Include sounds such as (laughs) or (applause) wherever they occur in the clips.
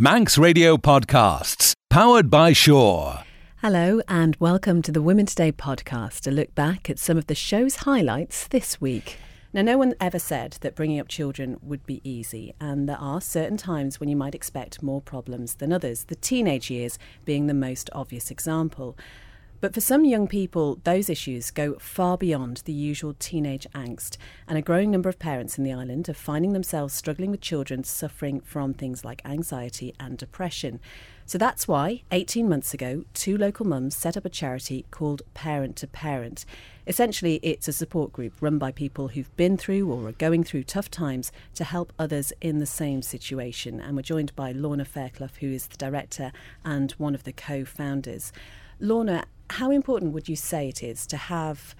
Manx Radio Podcasts, powered by Sure. Hello, and welcome to the Women Today podcast, a look back at some of the show's highlights this week. Now, no one ever said that bringing up children would be easy, and there are certain times when you might expect more problems than others, the teenage years being the most obvious example. But for some young people, those issues go far beyond the usual teenage angst, and a growing number of parents in the island are finding themselves struggling with children suffering from things like anxiety and depression. So that's why, 18 months ago, two local mums set up a charity called Parent to Parent. Essentially, it's a support group run by people who've been through or are going through tough times to help others in the same situation. And we're joined by Lorna Fairclough, who is the director and one of the co founders. Lorna, how important would you say it is to have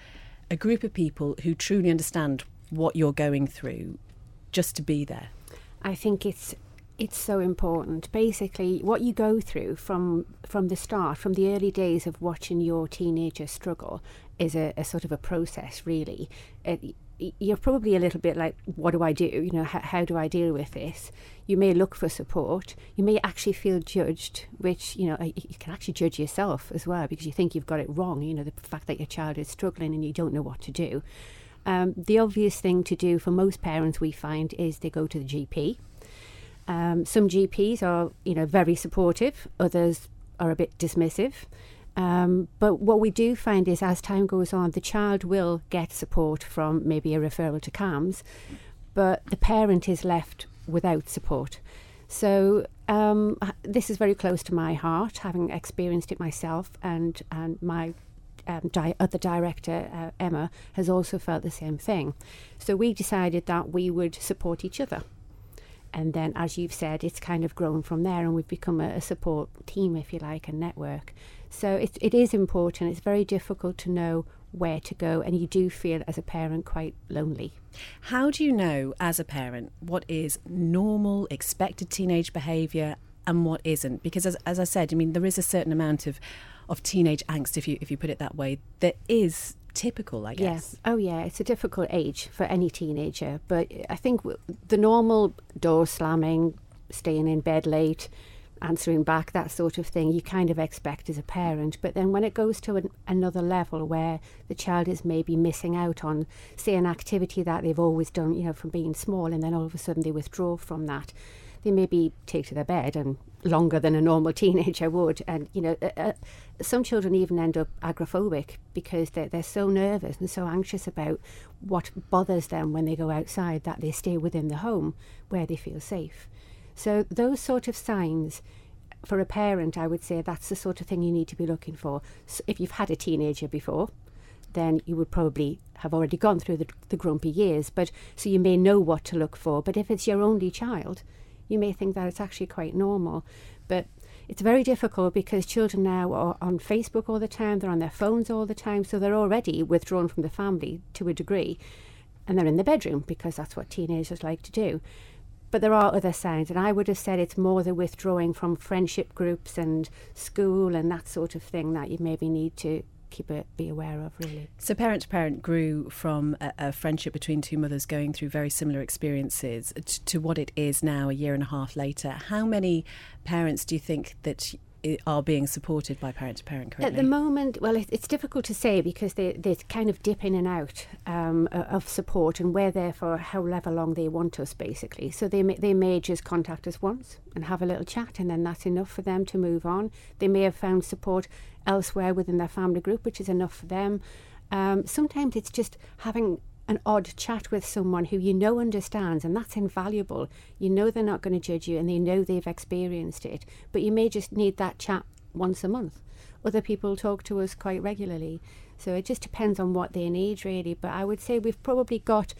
a group of people who truly understand what you're going through just to be there? I think it's it's so important. Basically, what you go through from from the start, from the early days of watching your teenager struggle, is a, a sort of a process. Really, it, you're probably a little bit like, what do I do? You know, how, how do I deal with this? You may look for support. You may actually feel judged, which, you know, you can actually judge yourself as well because you think you've got it wrong. You know, the fact that your child is struggling and you don't know what to do. Um, the obvious thing to do for most parents, we find, is they go to the GP. Um, some GPs are, you know, very supportive. Others are a bit dismissive. Um, but what we do find is as time goes on, the child will get support from maybe a referral to CAMHS, but the parent is left without support. So um, this is very close to my heart, having experienced it myself, and and my um, di- other director uh, Emma has also felt the same thing. So we decided that we would support each other and then as you've said it's kind of grown from there and we've become a, a support team if you like a network so it, it is important it's very difficult to know where to go and you do feel as a parent quite lonely how do you know as a parent what is normal expected teenage behavior and what isn't because as, as i said i mean there is a certain amount of of teenage angst if you if you put it that way there is typical, I guess. Yeah. Oh, yeah. It's a difficult age for any teenager. But I think the normal door slamming, staying in bed late, answering back, that sort of thing, you kind of expect as a parent. But then when it goes to an, another level where the child is maybe missing out on, say, an activity that they've always done, you know, from being small, and then all of a sudden they withdraw from that, they maybe take to their bed and longer than a normal (laughs) teenager would. And, you know, uh, uh, some children even end up agoraphobic because they're, they're so nervous and so anxious about what bothers them when they go outside that they stay within the home where they feel safe. So, those sort of signs for a parent, I would say that's the sort of thing you need to be looking for. So if you've had a teenager before, then you would probably have already gone through the, the grumpy years. But so you may know what to look for. But if it's your only child, you may think that it's actually quite normal. But it's very difficult because children now are on Facebook all the time, they're on their phones all the time, so they're already withdrawn from the family to a degree. And they're in the bedroom because that's what teenagers like to do. But there are other signs, and I would have said it's more the withdrawing from friendship groups and school and that sort of thing that you maybe need to keep it be aware of really. So parent to parent grew from a, a, friendship between two mothers going through very similar experiences to, to what it is now a year and a half later. How many parents do you think that are being supported by parent to parent currently? At the moment, well, it, it's difficult to say because they, they kind of dip in and out um, of support and we're there for however long they want us, basically. So they may, they may just contact us once and have a little chat, and then that's enough for them to move on. They may have found support elsewhere within their family group, which is enough for them. Um, sometimes it's just having an odd chat with someone who you know understands, and that's invaluable. You know they're not going to judge you and they know they've experienced it, but you may just need that chat once a month. Other people talk to us quite regularly. So it just depends on what they need, really. But I would say we've probably got,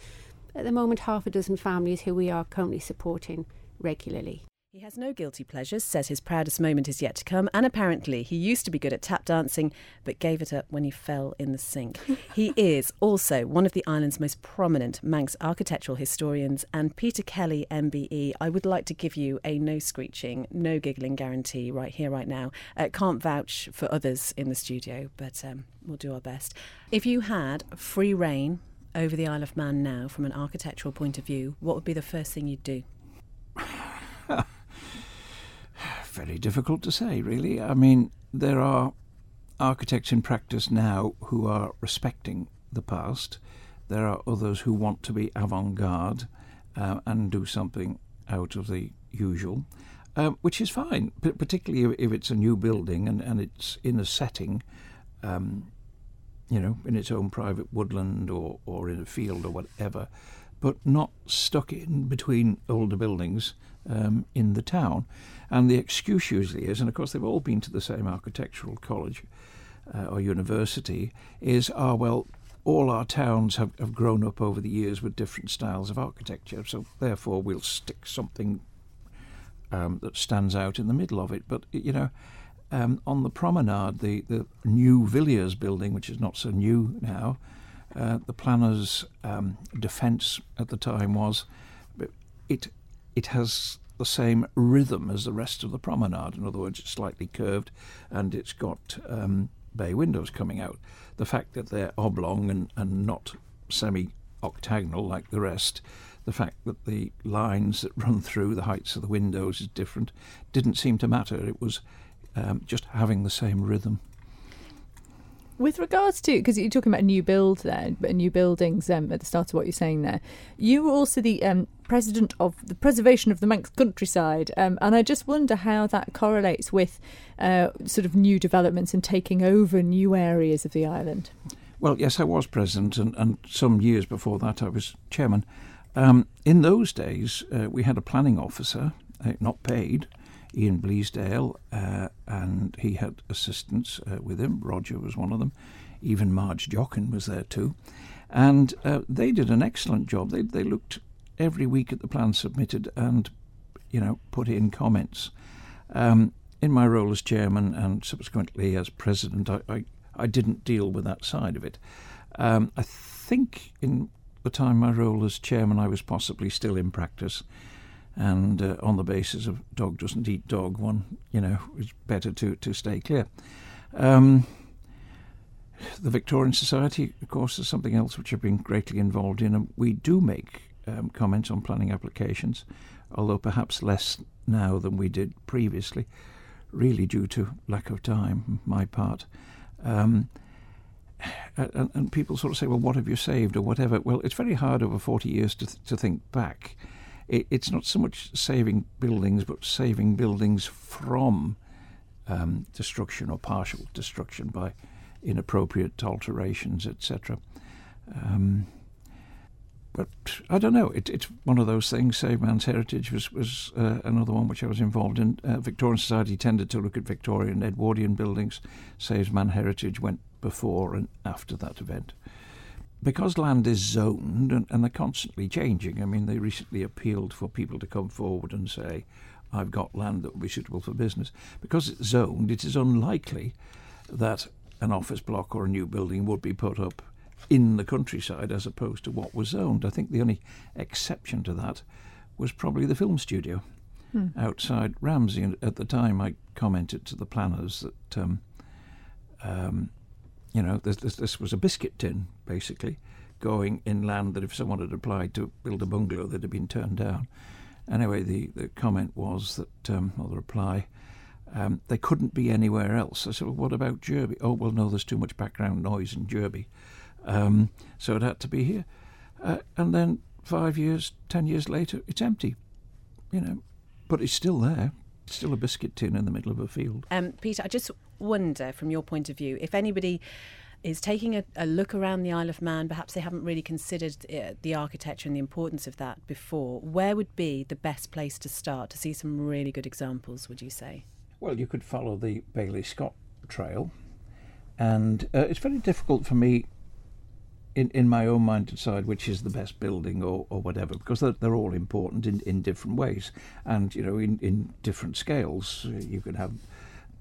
at the moment, half a dozen families who we are currently supporting regularly. He has no guilty pleasures, says his proudest moment is yet to come, and apparently he used to be good at tap dancing, but gave it up when he fell in the sink. (laughs) he is also one of the island's most prominent Manx architectural historians, and Peter Kelly, MBE, I would like to give you a no screeching, no giggling guarantee right here, right now. Uh, can't vouch for others in the studio, but um, we'll do our best. If you had free reign over the Isle of Man now, from an architectural point of view, what would be the first thing you'd do? (laughs) very difficult to say, really. I mean, there are architects in practice now who are respecting the past. There are others who want to be avant garde uh, and do something out of the usual, uh, which is fine, p- particularly if it's a new building and, and it's in a setting, um, you know, in its own private woodland or, or in a field or whatever, but not stuck in between older buildings um, in the town. And the excuse usually is, and of course they've all been to the same architectural college uh, or university, is, ah, well, all our towns have, have grown up over the years with different styles of architecture, so therefore we'll stick something um, that stands out in the middle of it. But, you know, um, on the promenade, the, the new Villiers building, which is not so new now, uh, the planner's um, defence at the time was it it has the same rhythm as the rest of the promenade. In other words, it's slightly curved and it's got um, bay windows coming out. The fact that they're oblong and, and not semi octagonal like the rest, the fact that the lines that run through the heights of the windows is different, didn't seem to matter. It was um, just having the same rhythm. With regards to, because you're talking about new build there, new buildings um, at the start of what you're saying there, you were also the um, president of the preservation of the Manx countryside, um, and I just wonder how that correlates with uh, sort of new developments and taking over new areas of the island. Well, yes, I was president, and, and some years before that, I was chairman. Um, in those days, uh, we had a planning officer, uh, not paid, Ian Bleasdale, uh, and he had assistants uh, with him. Roger was one of them. Even Marge Jockin was there too. And uh, they did an excellent job. They, they looked every week at the plan submitted and, you know, put in comments. Um, in my role as chairman and subsequently as president, I, I, I didn't deal with that side of it. Um, I think in the time my role as chairman, I was possibly still in practice and uh, on the basis of dog doesn't eat dog, one you know is better to to stay clear. Um, the Victorian Society, of course, is something else which I've been greatly involved in, and we do make um, comments on planning applications, although perhaps less now than we did previously, really due to lack of time, my part. Um, and, and, people sort of say, well, what have you saved or whatever? Well, it's very hard over 40 years to, th- to think back it, it's not so much saving buildings, but saving buildings from um, destruction or partial destruction by inappropriate alterations, etc. Um, but I don't know. It, it's one of those things. Save Man's Heritage was was uh, another one which I was involved in. Uh, Victorian Society tended to look at Victorian Edwardian buildings. Save Man Heritage went before and after that event because land is zoned and, and, they're constantly changing, I mean, they recently appealed for people to come forward and say, I've got land that will be suitable for business. Because it's zoned, it is unlikely that an office block or a new building would be put up in the countryside as opposed to what was zoned. I think the only exception to that was probably the film studio hmm. outside Ramsey. And at the time, I commented to the planners that. Um, um, you know, this, this, this was a biscuit tin, basically, going inland that if someone had applied to build a bungalow, they'd have been turned down. Anyway, the, the comment was that, um, or the reply, um, they couldn't be anywhere else. I said, well, what about Derby? Oh, well, no, there's too much background noise in Derby. Um, so it had to be here. Uh, and then five years, ten years later, it's empty, you know, but it's still there. Still a biscuit tin in the middle of a field. Um, Peter, I just wonder, from your point of view, if anybody is taking a, a, look around the Isle of Man. Perhaps they haven't really considered uh, the architecture and the importance of that before. Where would be the best place to start to see some really good examples, would you say? Well, you could follow the Baillie Scott Trail. And uh, it's very difficult for me in, in my own mind to decide which is the best building or, or whatever, because they're, they're all important in, in different ways and, you know, in, in different scales. You can have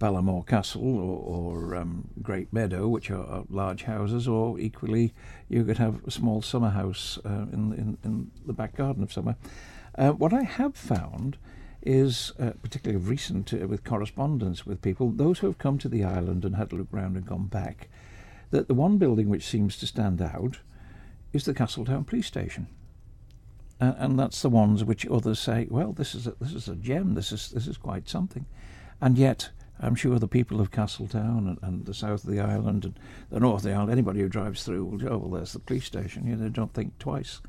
Ballamoar Castle or, or um, Great Meadow, which are, are, large houses, or equally you could have a small summer house uh, in, in, in, the back garden of summer. Uh, what I have found is, uh, particularly of recent, uh, with correspondence with people, those who have come to the island and had a look round and gone back, that the one building which seems to stand out is the Castletown Police Station. and that's the ones which others say, well, this is a, this is a gem. This is this is quite something. and yet I'm sure the people of Castletown and, and, the south of the island and the north of the island, anybody who drives through will oh, well, there's the police station. You know, don't think twice.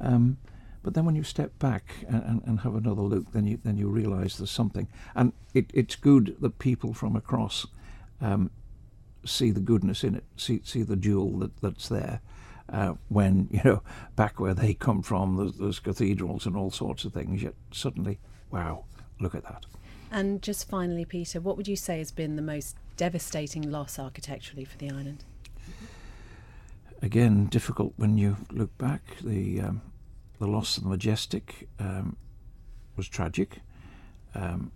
Um, but then when you step back and, and, and, have another look, then you then you realise there's something. And it, it's good that people from across um, see the goodness in it, see see the jewel that, that's there. Uh, when (laughs) you know back where they come from, there's, there's cathedrals and all sorts of things. Yet suddenly, wow, look at that. And just finally, Peter, what would you say has been the most devastating loss architecturally for the island? Again, difficult when you look back. The um, the loss of the Majestic um, was tragic. Um,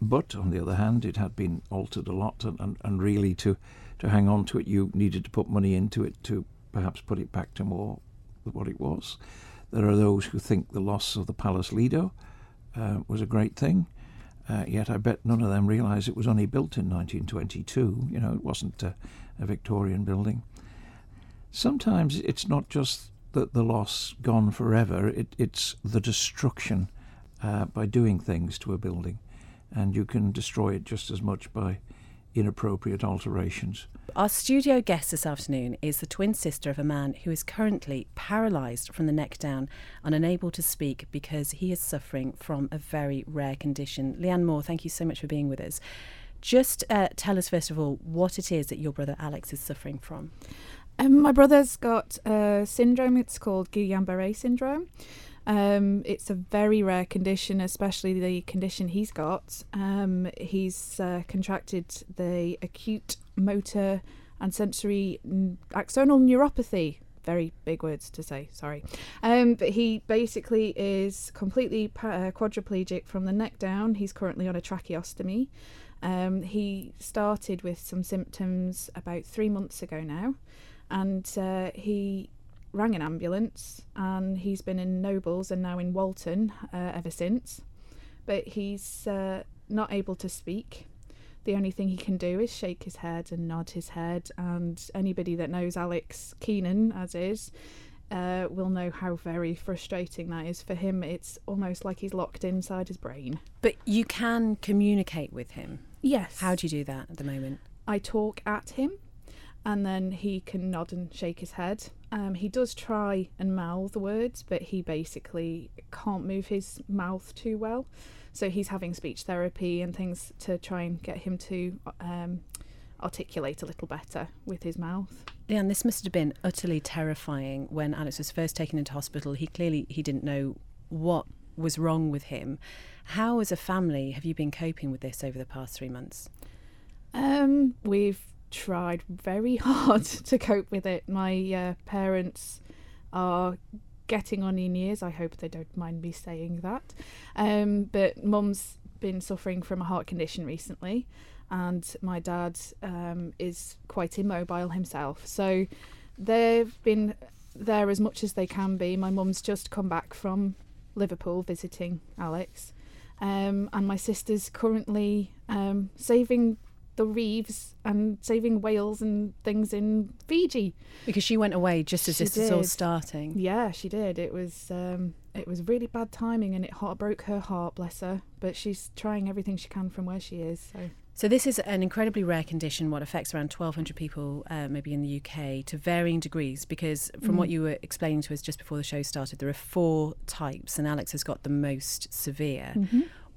but on the other hand, it had been altered a lot, and, and, and really to, to hang on to it, you needed to put money into it to perhaps put it back to more what it was. There are those who think the loss of the Palace Lido uh, was a great thing. Uh, yet I bet none of them realise it was only built in 1922. You know, it wasn't a, a Victorian building. Sometimes it's not just that the loss gone forever, it, it's the destruction uh, by doing things to a building. And you can destroy it just as much by inappropriate alterations. Our studio guest this afternoon is the twin sister of a man who is currently paralysed from the neck down and unable to speak because he is suffering from a very rare condition. Leanne Moore, thank you so much for being with us. Just uh, tell us, first of all, what it is that your brother Alex is suffering from. Um, my brother's got a syndrome, it's called Guillain Barre syndrome. Um, it's a very rare condition, especially the condition he's got. Um, he's uh, contracted the acute motor and sensory axonal neuropathy. Very big words to say, sorry. Um, but he basically is completely uh, quadriplegic from the neck down. He's currently on a tracheostomy. Um, he started with some symptoms about three months ago now, and uh, he rang an ambulance and he's been in Nobles and now in Walton uh, ever since. But he's uh, not able to speak. The only thing he can do is shake his head and nod his head. And anybody that knows Alex Keenan, as is, uh, will know how very frustrating that is for him. It's almost like he's locked inside his brain. But you can communicate with him. Yes. How do you do that at the moment? I talk at him and then he can nod and shake his head. Um, he does try and mouth words, but he basically can't move his mouth too well. So he's having speech therapy and things to try and get him to um, articulate a little better with his mouth. Leanne, this must have been utterly terrifying when Alex was first taken into hospital. He clearly he didn't know what was wrong with him. How, as a family, have you been coping with this over the past three months? Um, we've tried very (laughs) hard to cope with it. My uh, parents are getting on in years. I hope they don't mind me saying that. Um, but mum's been suffering from a heart condition recently, and my dad um, is quite immobile himself. So they've been there as much as they can be. My mum's just come back from Liverpool visiting Alex. Um, and my sister's currently um, saving the reefs and saving whales and things in Fiji. Because she went away just as She this was all starting. Yeah, she did. It was um, it was really bad timing, and it heart broke her heart, bless her. But she's trying everything she can from where she is. So So this is an incredibly rare condition. What affects around 1,200 people, uh, maybe in the UK, to varying degrees. Because from what Mm. you were explaining to us just before the show started, there are four types, and Alex has got the most severe.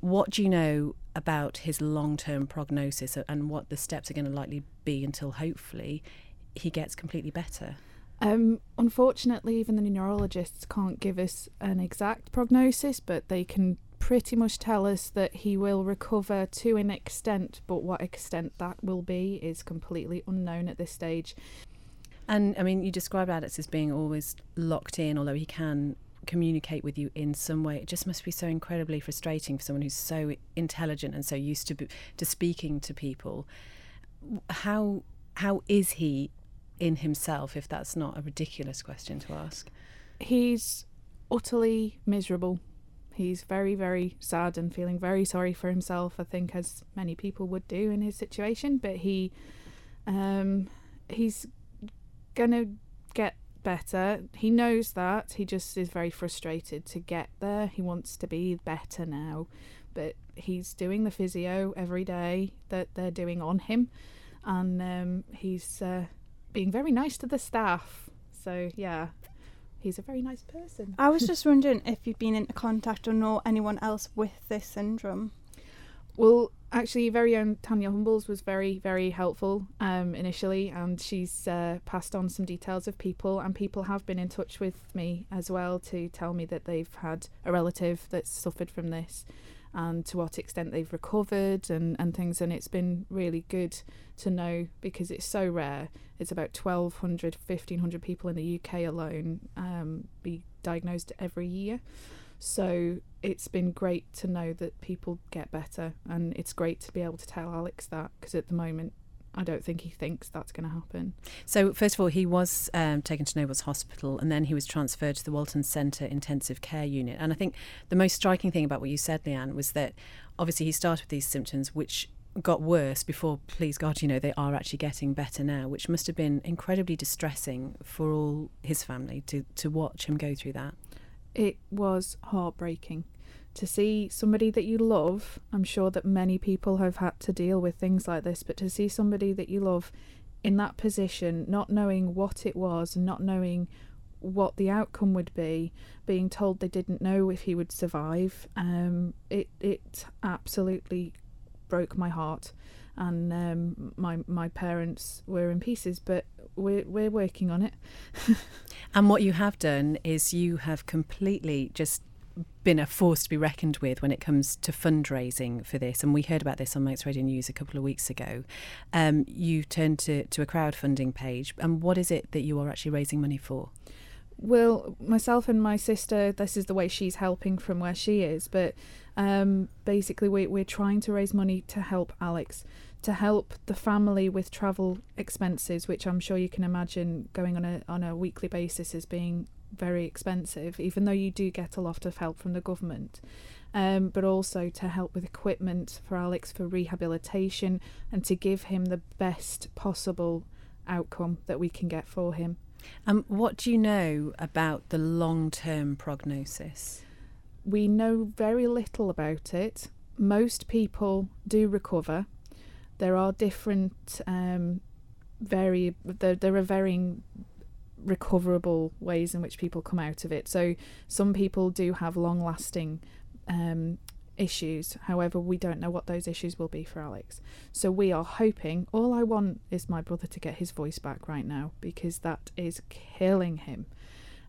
What do you know about his long-term prognosis and what the steps are going to likely be until hopefully he gets completely better? Um, unfortunately, even the neurologists can't give us an exact prognosis, but they can pretty much tell us that he will recover to an extent, but what extent that will be is completely unknown at this stage. And I mean, you described Alex as being always locked in, although he can communicate with you in some way. It just must be so incredibly frustrating for someone who's so intelligent and so used to to speaking to people. How how is he in himself? If that's not a ridiculous question to ask. He's utterly miserable. He's very, very sad and feeling very sorry for himself, I think, as many people would do in his situation. But he, um, he's gonna get better. He knows that. He just is very frustrated to get there. He wants to be better now, but he's doing the physio every day that they're doing on him, and um, he's uh, being very nice to the staff. So yeah, he's a very nice person. I was just wondering if you've been into contact or know anyone else with this syndrome. Well, actually, very own Tanya Humbles was very, very helpful um, initially, and she's uh, passed on some details of people, and people have been in touch with me as well to tell me that they've had a relative that's suffered from this and to what extent they've recovered and, and things. And it's been really good to know because it's so rare. It's about 1,200, 1,500 people in the UK alone um, be diagnosed every year. So it's been great to know that people get better, and it's great to be able to tell Alex that because at the moment I don't think he thinks that's going to happen. So, first of all, he was um, taken to Nobles Hospital and then he was transferred to the Walton Centre Intensive Care Unit. And I think the most striking thing about what you said, Leanne, was that obviously he started with these symptoms, which got worse before, please God, you know, they are actually getting better now, which must have been incredibly distressing for all his family to, to watch him go through that. It was heartbreaking to see somebody that you love, I'm sure that many people have had to deal with things like this, but to see somebody that you love in that position, not knowing what it was not knowing what the outcome would be, being told they didn't know if he would survive, um, it it absolutely broke my heart, and um, my my parents were in pieces, but we're we're working on it. (laughs) and what you have done is you have completely just been a force to be reckoned with when it comes to fundraising for this. And we heard about this on Manx Radio News a couple of weeks ago. Um, you turned to, to a crowdfunding page. And what is it that you are actually raising money for? Well, myself and my sister, this is the way she's helping from where she is. But um, basically, we, we're trying to raise money to help Alex, to help the family with travel expenses, which I'm sure you can imagine going on a on a weekly basis as being very expensive, even though you do get a lot of help from the government. Um, but also to help with equipment for Alex for rehabilitation and to give him the best possible outcome that we can get for him. Um, what do you know about the long term prognosis? We know very little about it. Most people do recover. There are different, um, very there, there are varying recoverable ways in which people come out of it. So some people do have long lasting um, issues. However, we don't know what those issues will be for Alex. So we are hoping. All I want is my brother to get his voice back right now because that is killing him.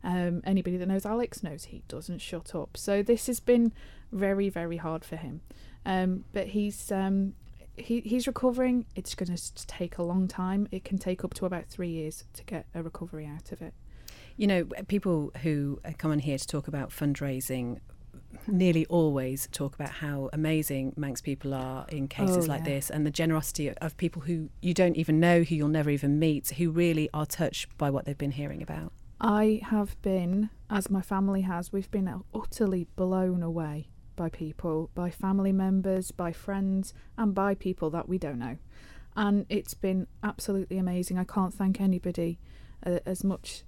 Um, anybody that knows Alex knows he doesn't shut up. So this has been very, very hard for him. Um, but he's um, he he's recovering. It's going to take a long time. It can take up to about three years to get a recovery out of it. You know, people who come on here to talk about fundraising nearly always talk about how amazing Manx people are in cases oh, like yeah. this and the generosity of people who you don't even know, who you'll never even meet, who really are touched by what they've been hearing about. I have been, as my family has, we've been utterly blown away by people, by family members, by friends, and by people that we don't know. And it's been absolutely amazing. I can't thank anybody uh, as much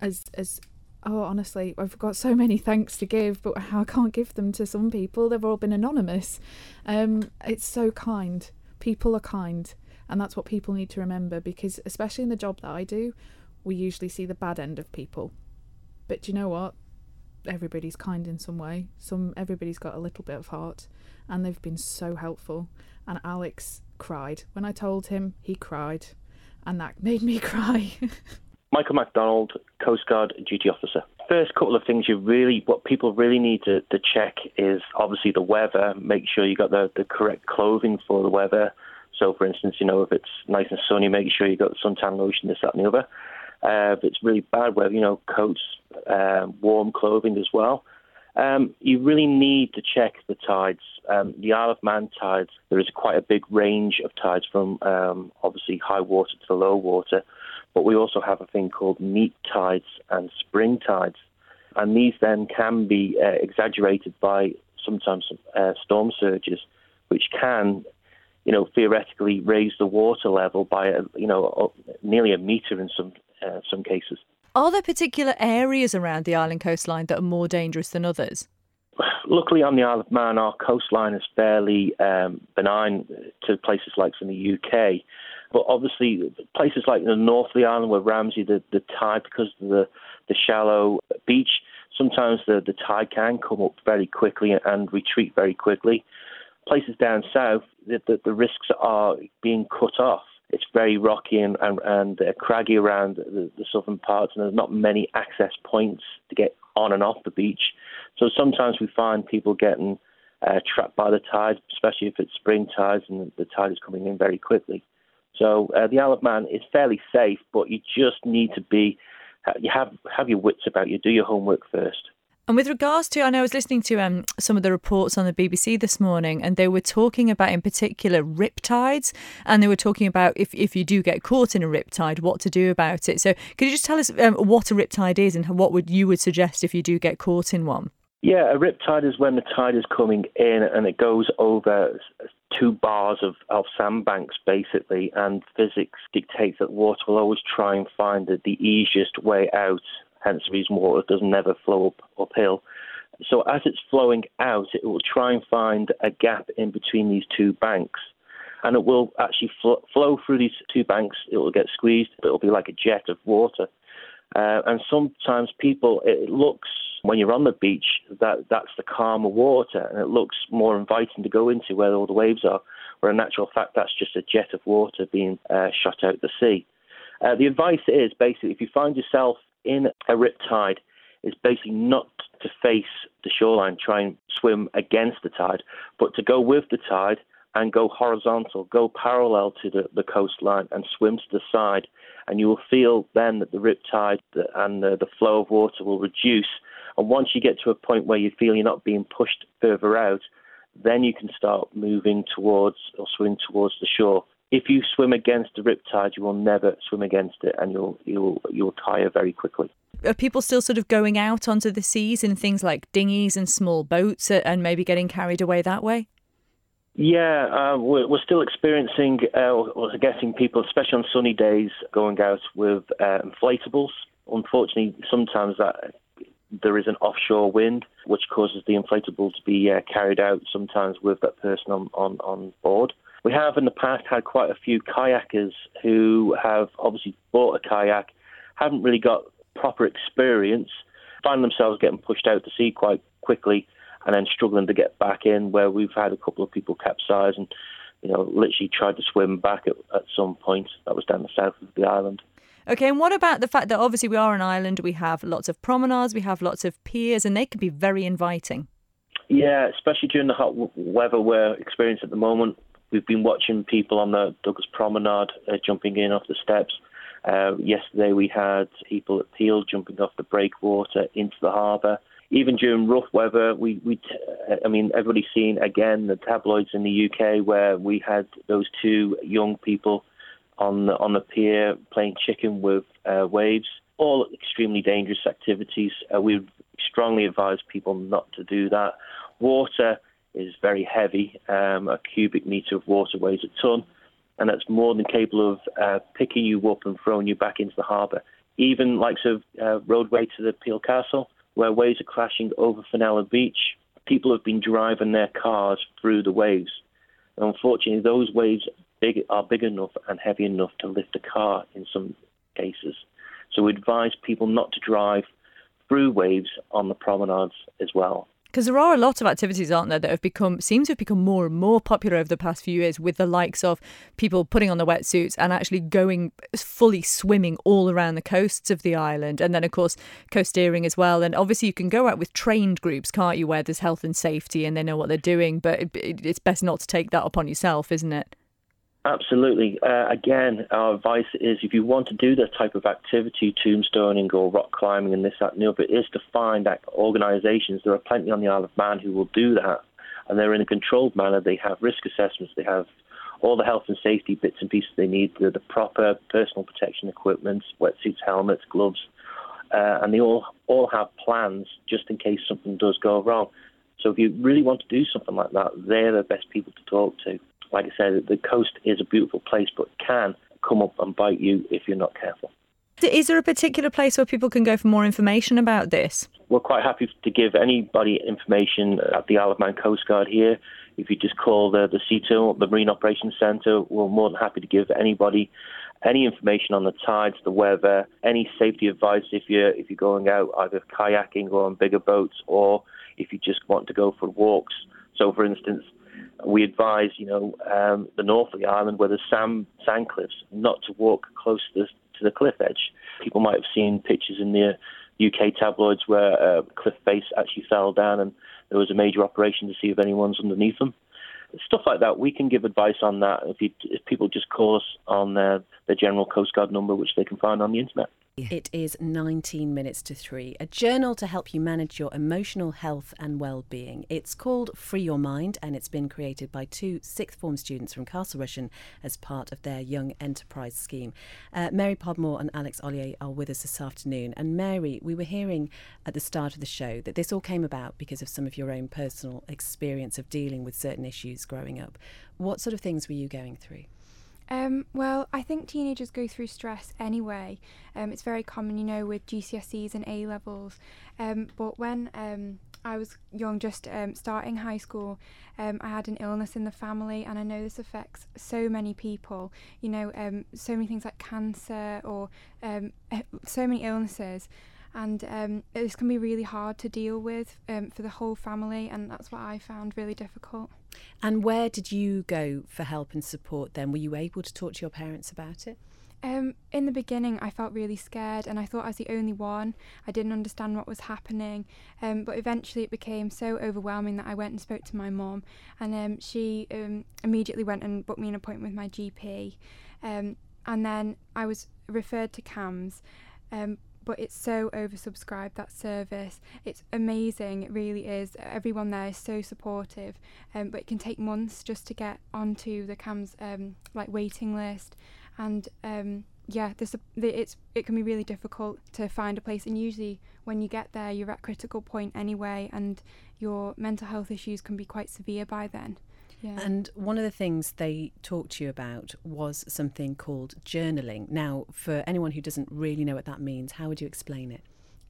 as as oh honestly I've got so many thanks to give, but I can't give them to some people. They've all been anonymous. Um, it's so kind. People are kind, and that's what people need to remember because especially in the job that I do, we usually see the bad end of people. But do you know what? everybody's kind in some way. Some everybody's got a little bit of heart, and they've been so helpful. And Alex cried when I told him. He cried, and that made me (laughs) cry. Michael MacDonald, Coast Guard duty officer. First couple of things you really, what people really need to, to check is obviously the weather. Make sure you got the, the correct clothing for the weather. So, for instance, you know, if it's nice and sunny, make sure you've got suntan lotion, this, that, and the other. Uh, if it's really bad weather, you know, coats, uh, warm clothing as well. Um, you really need to check the tides. Um, the Isle of Man tides, there is quite a big range of tides from um, obviously high water to low water, but we also have a thing called neap tides and spring tides. And these then can be uh, exaggerated by sometimes uh, storm surges, which can, you know, theoretically raise the water level by, you know, nearly a meter in some uh, some cases. Are there particular areas around the island coastline that are more dangerous than others? luckily on the Isle of Man, our coastline is fairly um, benign to places like in the UK. But obviously, places like the north of the island, where Ramsey, the, the tide, because of the, the shallow beach, sometimes the, the tide can come up very quickly and retreat very quickly. Places down south, the, the, the risks are being cut off. It's very rocky and, and, and uh, craggy around the, the southern parts, and there's not many access points to get on and off the beach. So sometimes we find people getting uh, trapped by the tide, especially if it's spring tides and the tide is coming in very quickly. So uh, the Isle of Man is fairly safe, but you just need to be you have have your wits about you. Do your homework first. And with regards to, I know I was listening to um, some of the reports on the BBC this morning, and they were talking about, in particular, riptides. And they were talking about if, if you do get caught in a riptide, what to do about it. So, could you just tell us um, what a riptide is and what would you would suggest if you do get caught in one? Yeah, a riptide is when the tide is coming in and it goes over two bars of, of sandbanks, basically, and physics dictates that water will always try and find the, the easiest way out hence the reason water does never flow up uphill. So as it's flowing out, it will try and find a gap in between these two banks. And it will actually fl- flow through these two banks. It will get squeezed. It will be like a jet of water. Uh, and sometimes people, it looks when you're on the beach that that's the calmer water, and it looks more inviting to go into where all the waves are. Where in actual fact, that's just a jet of water being uh, shot out the sea. Uh, the advice is basically if you find yourself in a riptide is basically not to face the shoreline, try and swim against the tide, but to go with the tide and go horizontal, go parallel to the, the coastline and swim to the side. And you will feel then that the riptide and the, the flow of water will reduce. And once you get to a point where you feel you're not being pushed further out, then you can start moving towards or swim towards the shore if you swim against a riptide, you will never swim against it, and you'll you'll you'll tire very quickly. Are people still sort of going out onto the seas in things like dinghies and small boats, uh, and maybe getting carried away that way? Yeah, uh, we're, we're, still experiencing uh, or getting people, especially on sunny days, going out with uh, inflatables. Unfortunately, sometimes that there is an offshore wind, which causes the inflatable to be uh, carried out sometimes with that person on, on, on board. We have in the past had quite a few kayakers who have obviously bought a kayak, haven't really got proper experience, find themselves getting pushed out to sea quite quickly, and then struggling to get back in. Where we've had a couple of people capsize and you know literally tried to swim back at, at some point. That was down the south of the island. Okay, and what about the fact that obviously we are an island, we have lots of promenades, we have lots of piers, and they can be very inviting. Yeah, especially during the hot weather we're experiencing at the moment. We've been watching people on the Douglas Promenade uh, jumping in off the steps. Uh, yesterday we had people at Peel jumping off the breakwater into the harbour. Even during rough weather, we, we t- I mean, everybody's seen again the tabloids in the UK where we had those two young people on the, on the pier playing chicken with uh, waves. All extremely dangerous activities. Uh, we strongly advise people not to do that. Water is very heavy. Um, a cubic meter of water weighs a ton, and that's more than capable of uh, picking you up and throwing you back into the harbour. Even likes of uh, roadway to the Peel Castle, where waves are crashing over Fenella Beach, people have been driving their cars through the waves. And unfortunately, those waves big, are big enough and heavy enough to lift a car in some cases. So we advise people not to drive through waves on the promenades as well. Because there are a lot of activities, aren't there, that have become seem to have become more and more popular over the past few years, with the likes of people putting on the wetsuits and actually going fully swimming all around the coasts of the island, and then of course coasteering as well. And obviously you can go out with trained groups, can't you, where there's health and safety and they know what they're doing. But it, it's best not to take that upon yourself, isn't it? Absolutely. Uh, again, our advice is if you want to do that type of activity, tombstoning or rock climbing and this, that, and the other, is to find organisations. There are plenty on the Isle of Man who will do that, and they're in a controlled manner. They have risk assessments. They have all the health and safety bits and pieces they need, the, the proper personal protection equipment, wetsuits, helmets, gloves, uh, and they all all have plans just in case something does go wrong. So if you really want to do something like that, they're the best people to talk to like I said, the coast is a beautiful place, but can come up and bite you if you're not careful. Is there a particular place where people can go for more information about this? We're quite happy to give anybody information at the Isle of Man Coast Guard here. If you just call the, the CETO, the Marine Operations Centre, we're more than happy to give anybody any information on the tides, the weather, any safety advice if you're if you're going out either kayaking or on bigger boats, or if you just want to go for walks. So, for instance, we advise you know um, the north of the island where there's sand sand cliffs not to walk close to the, to the cliff edge. People might have seen pictures in the UK tabloids where a cliff face actually fell down and there was a major operation to see if anyone's underneath them stuff like that. We can give advice on that if, you, if people just call us on their, their general Coast Guard number, which they can find on the internet. It is 19 minutes to three, a journal to help you manage your emotional health and well-being. It's called Free Your Mind and it's been created by two sixth form students from Castle Rushen as part of their Young Enterprise scheme. Uh, Mary Podmore and Alex Ollier are with us this afternoon. And Mary, we were hearing at the start of the show that this all came about because of some of your own personal experience of dealing with certain issues growing up. What sort of things were you going through? Um, well, I think teenagers go through stress anyway. Um, it's very common, you know, with GCSEs and A levels. Um, but when um, I was young, just um, starting high school, um, I had an illness in the family, and I know this affects so many people. You know, so many things like cancer or (laughs) so many illnesses and um, this can be really hard to deal with um, for the whole family, and that's what I found really difficult. And where did you go for help and support then? Were you able to talk to your parents about it? Um, in the beginning, I felt really scared and I thought I was the only one. I didn't understand what was happening. Um, but eventually, it became so overwhelming that I went and spoke to my mum, and um, she um, immediately went and booked me an appointment with my GP. Um, and then I was referred to CAMHS. But it's so oversubscribed that service. It's amazing it really is. Everyone there is so supportive um, but it can take months just to get onto the CAMHS um, like waiting list. And um, yeah this it's it can be really difficult to find a place and usually when you get there you're at critical point anyway and your mental health issues can be quite severe by then yeah. And one of the things they talked to you about was something called journaling. Now, for anyone who doesn't really know what that means, how would you explain it?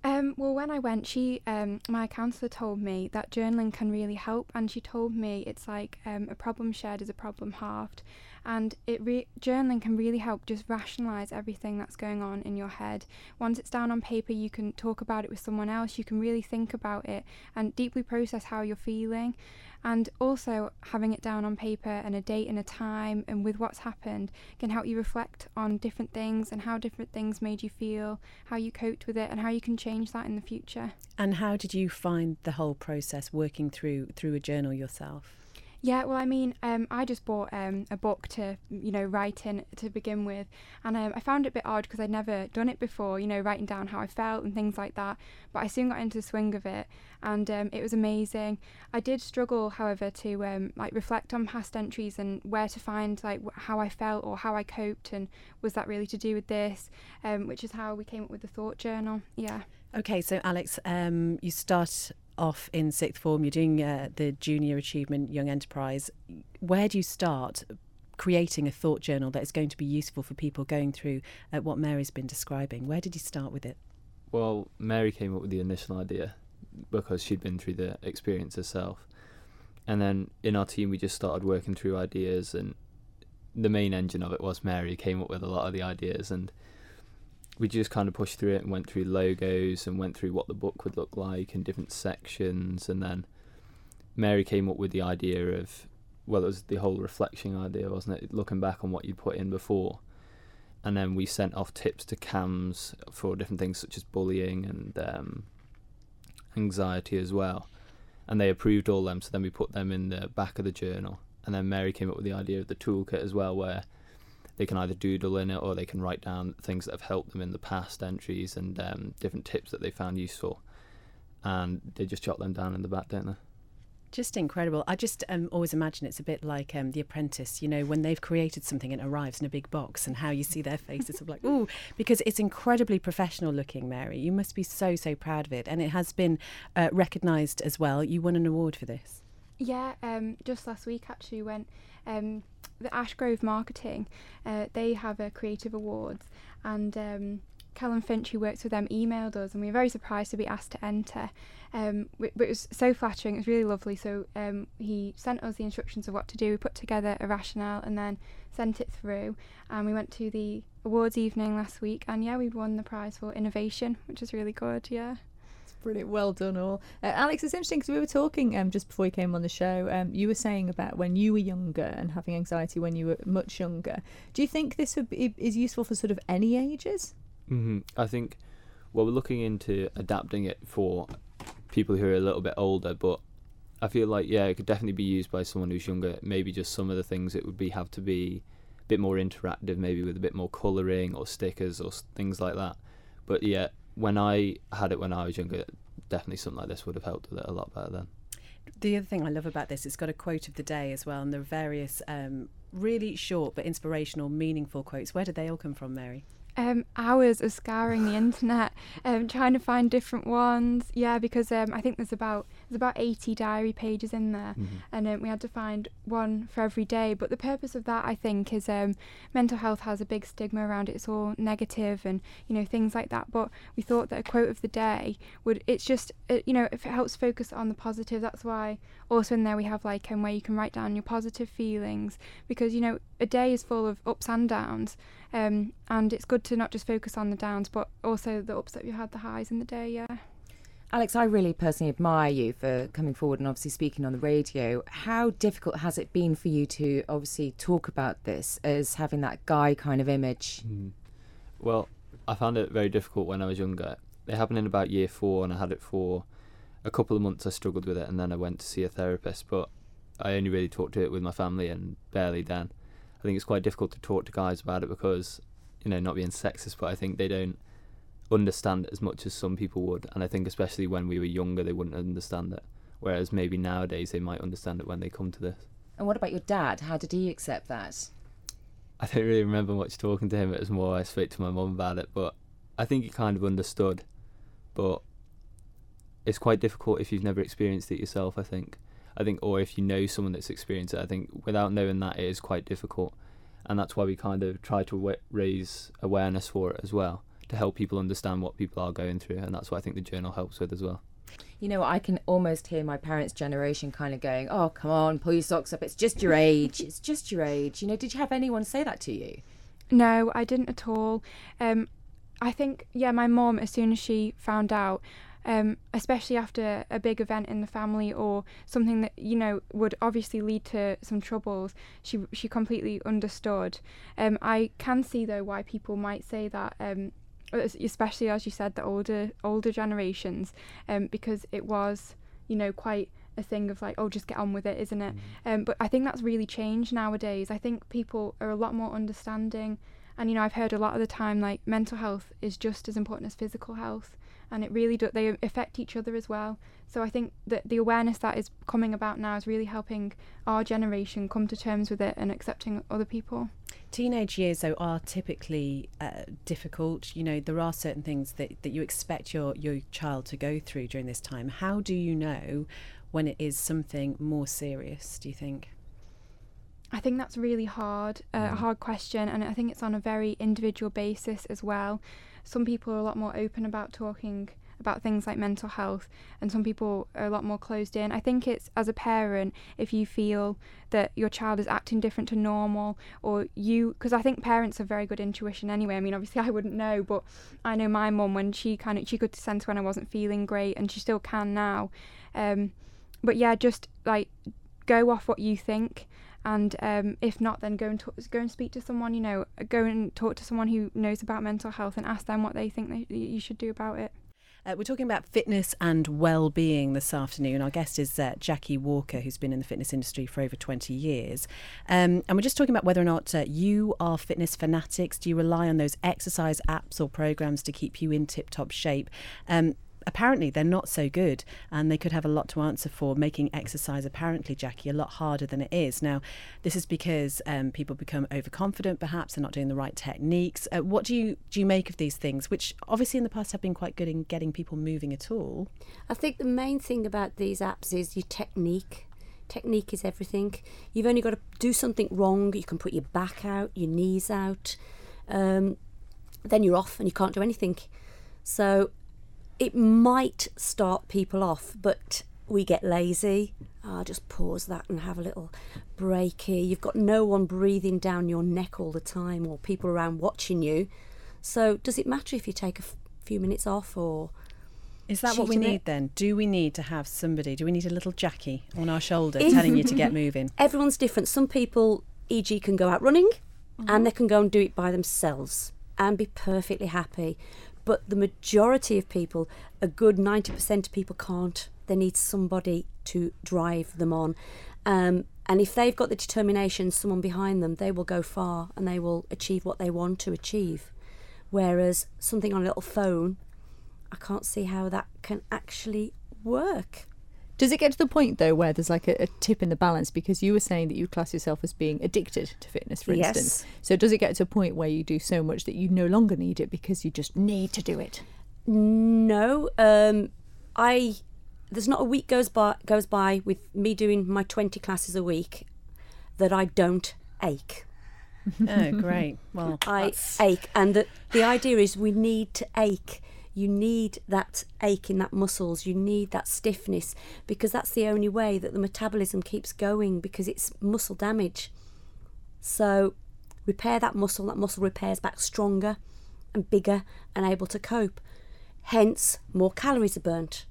Um, well, when I went, she, um, my counsellor told me that journaling can really help, and she told me it's like um, a problem shared is a problem halved, and it re- journaling can really help just rationalize everything that's going on in your head. Once it's down on paper, you can talk about it with someone else. You can really think about it and deeply process how you're feeling and also having it down on paper and a date and a time and with what's happened can help you reflect on different things and how different things made you feel, how you coped with it and how you can change that in the future. And how did you find the whole process working through through a journal yourself? Yeah, well, I mean, um, I just bought um, a book to, you know, write in to begin with, and um, I found it a bit odd because I'd never done it before, you know, writing down how I felt and things like that. But I soon got into the swing of it, and um, it was amazing. I did struggle, however, to um, like reflect on past entries and where to find like how I felt or how I coped, and was that really to do with this, um, which is how we came up with the thought journal. Yeah. Okay, so Alex, you start off in sixth form, you're doing uh, the Junior Achievement Young Enterprise. Where do you start creating a thought journal that is going to be useful for people going through uh, what Mary's been describing? Where did you start with it? Well, Mary came up with the initial idea because she'd been through the experience herself. And then in our team, we just started working through ideas, and the main engine of it was Mary came up with a lot of the ideas, and we just kind of pushed through it and went through logos and went through what the book would look like in different sections and then Mary came up with the idea of well it was the whole reflection idea wasn't it? Looking back on what you'd put in before. And then we sent off tips to CAMHS for different things such as bullying and um, anxiety as well. And they approved all them so then we put them in the back of the journal. And then Mary came up with the idea of the toolkit as well where they can either doodle in it or they can write down things that have helped them in the past entries and um, different tips that they found useful. And they just jot them down in the back, don't they? Just incredible. I just um, always imagine it's a bit like um, The Apprentice, you know, when they've created something and it arrives in a big box and how you see their faces of like, ooh, because it's incredibly professional looking, Mary. You must be so, so proud of it. And it has been uh, recognised as well. You won an award for this. Yeah, um, just last week actually went um, the Ashgrove Marketing, uh, they have a creative awards, and um, Kellen Finch, who works with them, emailed us, and we were very surprised to be asked to enter. Um, but it was so flattering. It was really lovely. So um, he sent us the instructions of what to do. We put together a rationale and then sent it through. And we went to the awards evening last week, and yeah, we won the prize for innovation, which is really good. Yeah. Brilliant, well done all. Uh, Alex, it's interesting because we were talking um, just before you came on the show. Um, you were saying about when you were younger and having anxiety when you were much younger. Do you think this would be, is useful for sort of any ages? Mm-hmm. I think well, we're looking into adapting it for people who are a little bit older, but I feel like yeah, it could definitely be used by someone who's younger. Maybe just some of the things it would be have to be a bit more interactive, maybe with a bit more colouring or stickers or things like that. But yeah, when I had it when I was younger, definitely something like this would have helped with it a lot better then. The other thing I love about this, it's got a quote of the day as well, and there are various um, really short but inspirational, meaningful quotes. Where did they all come from, Mary? um, hours of scouring the internet, um, trying to find different ones. Yeah, because um, I think there's about there's about 80 diary pages in there, mm-hmm. and um, we had to find one for every day. But the purpose of that, I think, is um, mental health has a big stigma around it. It's all negative and you know things like that. But we thought that a quote of the day would it's just uh, you know if it helps focus on the positive. That's why also in there we have like um, where you can write down your positive feelings because you know a day is full of ups and downs um, and it's good to not just focus on the downs, but also the ups that you had, the highs in the day. Yeah. Alex, I really personally admire you for coming forward and obviously speaking on the radio. How difficult has it been for you to obviously talk about this as having that guy kind of image? Mm. Well, I found it very difficult when I was younger. It happened in about year four, and I had it for a couple of months. I struggled with it, and then I went to see a therapist. But I only really talked to it with my family, and barely then. I think it's quite difficult to talk to guys about it because, you know, not being sexist, but I think they don't understand it as much as some people would. And I think especially when we were younger, they wouldn't understand it. Whereas maybe nowadays they might understand it when they come to this. And what about your dad? How did he accept that? I don't really remember much talking to him. It was more I spoke to my mum about it, but I think he kind of understood. But it's quite difficult if you've never experienced it yourself. I think. I think, or if you know someone that's experienced it, I think without knowing that, it is quite difficult. And that's why we kind of try to raise awareness for it as well, to help people understand what people are going through. And that's what I think the journal helps with as well. You know, I can almost hear my parents' generation kind of going, oh, come on, pull your socks up. It's just your age. It's just your age. You know, did you have anyone say that to you? No, I didn't at all. Um, I think, yeah, my mom, as soon as she found out, um, especially after a big event in the family or something that you know would obviously lead to some troubles. She she completely understood. Um, I can see though why people might say that. Um, especially as you said, the older older generations, um, because it was you know quite a thing of like, oh, just get on with it, isn't it? Mm. Um, but I think that's really changed nowadays. I think people are a lot more understanding. And you know, I've heard a lot of the time like mental health is just as important as physical health and it really do they affect each other as well. So I think that the awareness that is coming about now is really helping our generation come to terms with it and accepting other people. Teenage years, though, are typically uh, difficult. You know, there are certain things that, that you expect your, your child to go through during this time. How do you know when it is something more serious, do you think? I think that's really hard, uh, a mm. hard question, and I think it's on a very individual basis as well some people are a lot more open about talking about things like mental health and some people are a lot more closed in. I think it's as a parent if you feel that your child is acting different to normal or you because I think parents have very good intuition anyway. I mean obviously (laughs) I wouldn't know but I know my mum when she kind of she could sense when I wasn't feeling great and she still can now. Um, but yeah just like go off what you think and um, if not then go and talk, go and speak to someone you know go and talk to someone who knows about mental health and ask them what they think they, you should do about it uh, we're talking about fitness and well-being this afternoon. Our guest is uh, Jackie Walker, who's been in the fitness industry for over 20 years. Um, and we're just talking about whether or not uh, you are fitness fanatics. Do you rely on those exercise apps or programs to keep you in tip-top shape? Um, apparently they're not so good and they could have a lot to answer for making exercise apparently jackie a lot harder than it is. Now this is because um, people become overconfident perhaps they're not doing the right techniques. Uh, what do you do you make of these things which obviously in the past have been quite good in getting people moving at all? I think the main thing about these apps is your technique. Technique is everything. You've only got to do something wrong you can put your back out your knees out um, then you're off and you can't do anything. So it might start people off, but we get lazy. I'll just pause that and have a little break here. You've got no one breathing down your neck all the time or people around watching you. So does it matter if you take a f- few minutes off or Is that what we cheat a bit? need then? Do we need to have somebody? Do we need a little Jackie on our shoulder If- telling you to get (laughs) moving? Everyone's different. Some people, e.g., can go out running Mm-hmm. and they can go and do it by themselves and be perfectly happy. But the majority of people, a good 90% of people can't. They need somebody to drive them on. Um, and if they've got the determination, someone behind them, they will go far and they will achieve what they want to achieve. Whereas something on a little phone, I can't see how that can actually work. Does it get to the point though where there's like a, a tip in the balance because you were saying that you class yourself as being addicted to fitness, for Yes. instance? So does it get to a point where you do so much that you no longer need it because you just need to do it? No, um, I there's not a week goes by goes by with me doing my 20 classes a week that I don't ache. Oh, great. Well, I that's- ache, and the the idea is we need to ache. You need that ache in that muscles. You need that stiffness because that's the only way that the metabolism keeps going because it's muscle damage. So repair that muscle. That muscle repairs back stronger and bigger and able to cope. Hence, more calories are burnt.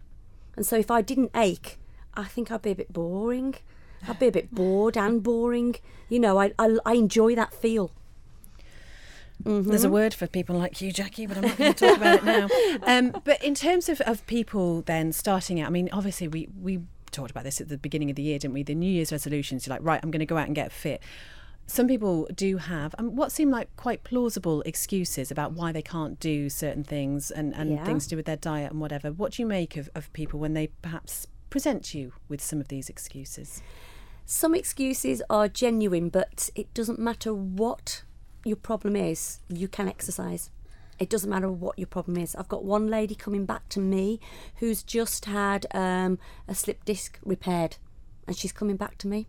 And so if I didn't ache, I think I'd be a bit boring. I'd be a bit bored and boring. You know, I, I, I enjoy that feel. There's a Mhm. word for people like you, Jackie, but I'm not going to talk about it now. (laughs) Um, but in terms of, of people then starting out, I mean, obviously we, we talked about this at the beginning of the year, didn't we? The New Year's resolutions, you're like, right, I'm going to go out and get fit. Some people do have um, what seem like quite plausible excuses about why they can't do certain things and, and Yeah. things to do with their diet and whatever. What do you make of, of people when they perhaps present you with some of these excuses? Some excuses are genuine, but it doesn't matter what your problem is, you can exercise. It doesn't matter what your problem is. I've got one lady coming back to me who's just had um, a slip disc repaired, and she's coming back to me.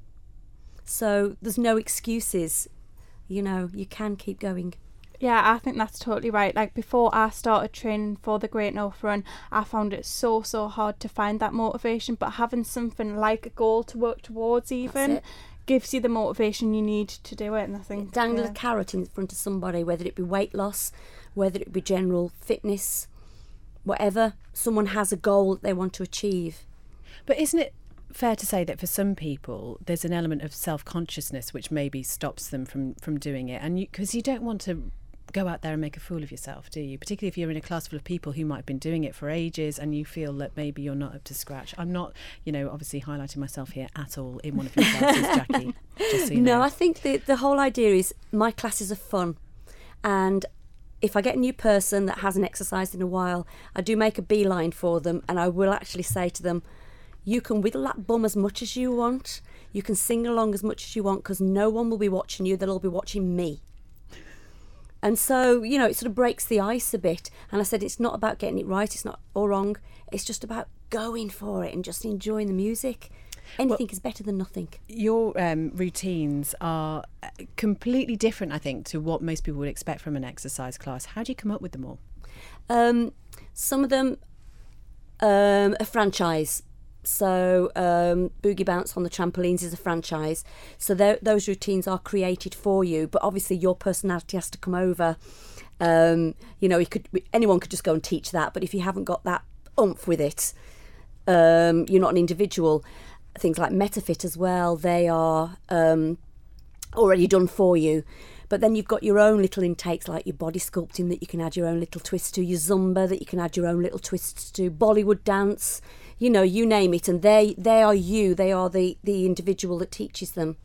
So there's no excuses. You know, you can keep going. Yeah, I think that's totally right. Like before I started training for the Great North Run, I found it so so hard to find that motivation. But having something like a goal to work towards even. Gives you the motivation you need to do it. And I think Dangle yeah. a carrot in front of somebody, whether it be weight loss, whether it be general fitness, whatever. Someone has a goal that they want to achieve. But isn't it fair to say that for some people there's an element of self-consciousness which maybe stops them from from doing it and because you, don't want to go out there and make a fool of yourself do you particularly if you're in a class full of people who might have been doing it for ages and you feel that maybe you're not up to scratch i'm not you know obviously highlighting myself here at all in one of your classes (laughs) jackie just so you no, know. I think the the whole idea is my classes are fun, and if I get a new person that hasn't exercised in a while, I do make a beeline for them, and I will actually say to them, "You can wiggle that bum as much as you want. You can sing along as much as you want, because no one will be watching you. They'll all be watching me." And so, you know, it sort of breaks the ice a bit. And I said, it's not about getting it right, it's not or wrong. It's just about going for it and just enjoying the music. Anything is better than nothing. your um, routines are uh, completely different i think to what most people would expect from an exercise class how do you come up with them all Um, some of them um, a franchise. So um, Boogie Bounce on the trampolines is a franchise. So those routines are created for you, but obviously your personality has to come over. Um, you know, you could anyone could just go and teach that, but if you haven't got that oomph with it, um, you're not an individual. Things like MetaFit as well, they are um, already done for you. But then you've got your own little intakes like your body sculpting that you can add your own little twist to, your Zumba that you can add your own little twists to, Bollywood dance, you know, you name it. And they, they are you, they are the, the individual that teaches them.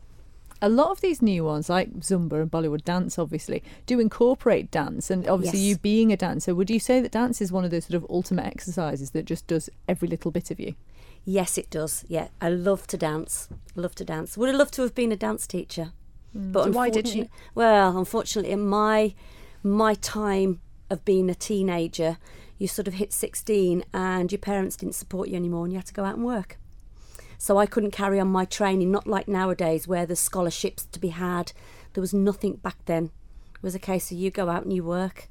A lot of these new ones, like Zumba and Bollywood dance, obviously, do incorporate dance. And obviously, Yes. you being a dancer, would you say that dance is one of those sort of ultimate exercises that just does every little bit of you? Yes, it does. Yeah, I love to dance. Love to dance. Would have loved to have been a dance teacher, mm. but So why didn't you? Well, unfortunately, in my my time of being a teenager, you sort of hit sixteen, and your parents didn't support you anymore, and you had to go out and work. So I couldn't carry on my training. Not like nowadays, where there's scholarships to be had. There was nothing back then. It was a case of you go out and you work.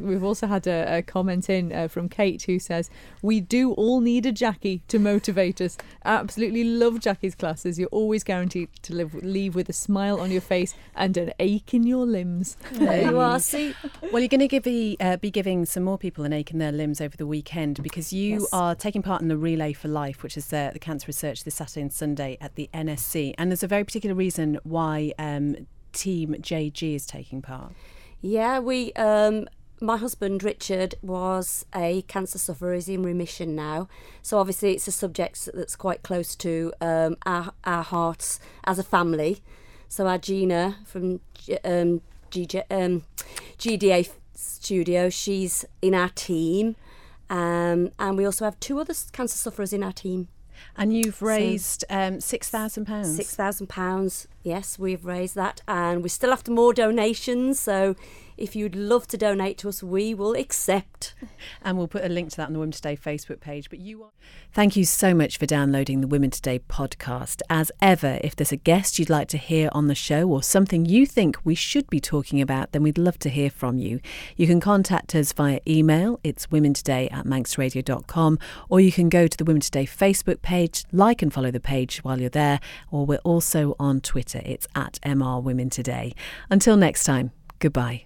We've also had a, a comment in uh, from Kate who says, We do all need a Jackie to motivate us. Absolutely love Jackie's classes. You're always guaranteed to live, leave with a smile on your face and an ache in your limbs. There you are. See, well, you're going to be, uh, be giving some more people an ache in their limbs over the weekend because you Yes. are taking part in the Relay for Life, which is uh, the cancer research this Saturday and Sunday at the NSC. And there's a very particular reason why um, Team JG is taking part. Yeah, we. Um, my husband Richard was a cancer sufferer. He's in remission now. So obviously, it's a subject that's quite close to um, our our hearts as a family. So our Gina from um, GJ, um, GDA Studio, she's in our team, um, and we also have two other cancer sufferers in our team. And you've So- raised um, £6,000. Six thousand pounds. Yes, we've raised that, and we're still after more donations. So, if you'd love to donate to us, we will accept. And we'll put a link to that on the Women Today Facebook page. But you are. Thank you so much for downloading the Women Today podcast. As ever, if there's a guest you'd like to hear on the show or something you think we should be talking about, then we'd love to hear from you. You can contact us via email. It's womentoday at manxradio.com, or you can go to the Women Today Facebook page, like and follow the page while you're there, or we're also on Twitter. It's at MR Women Today. Until next time, goodbye.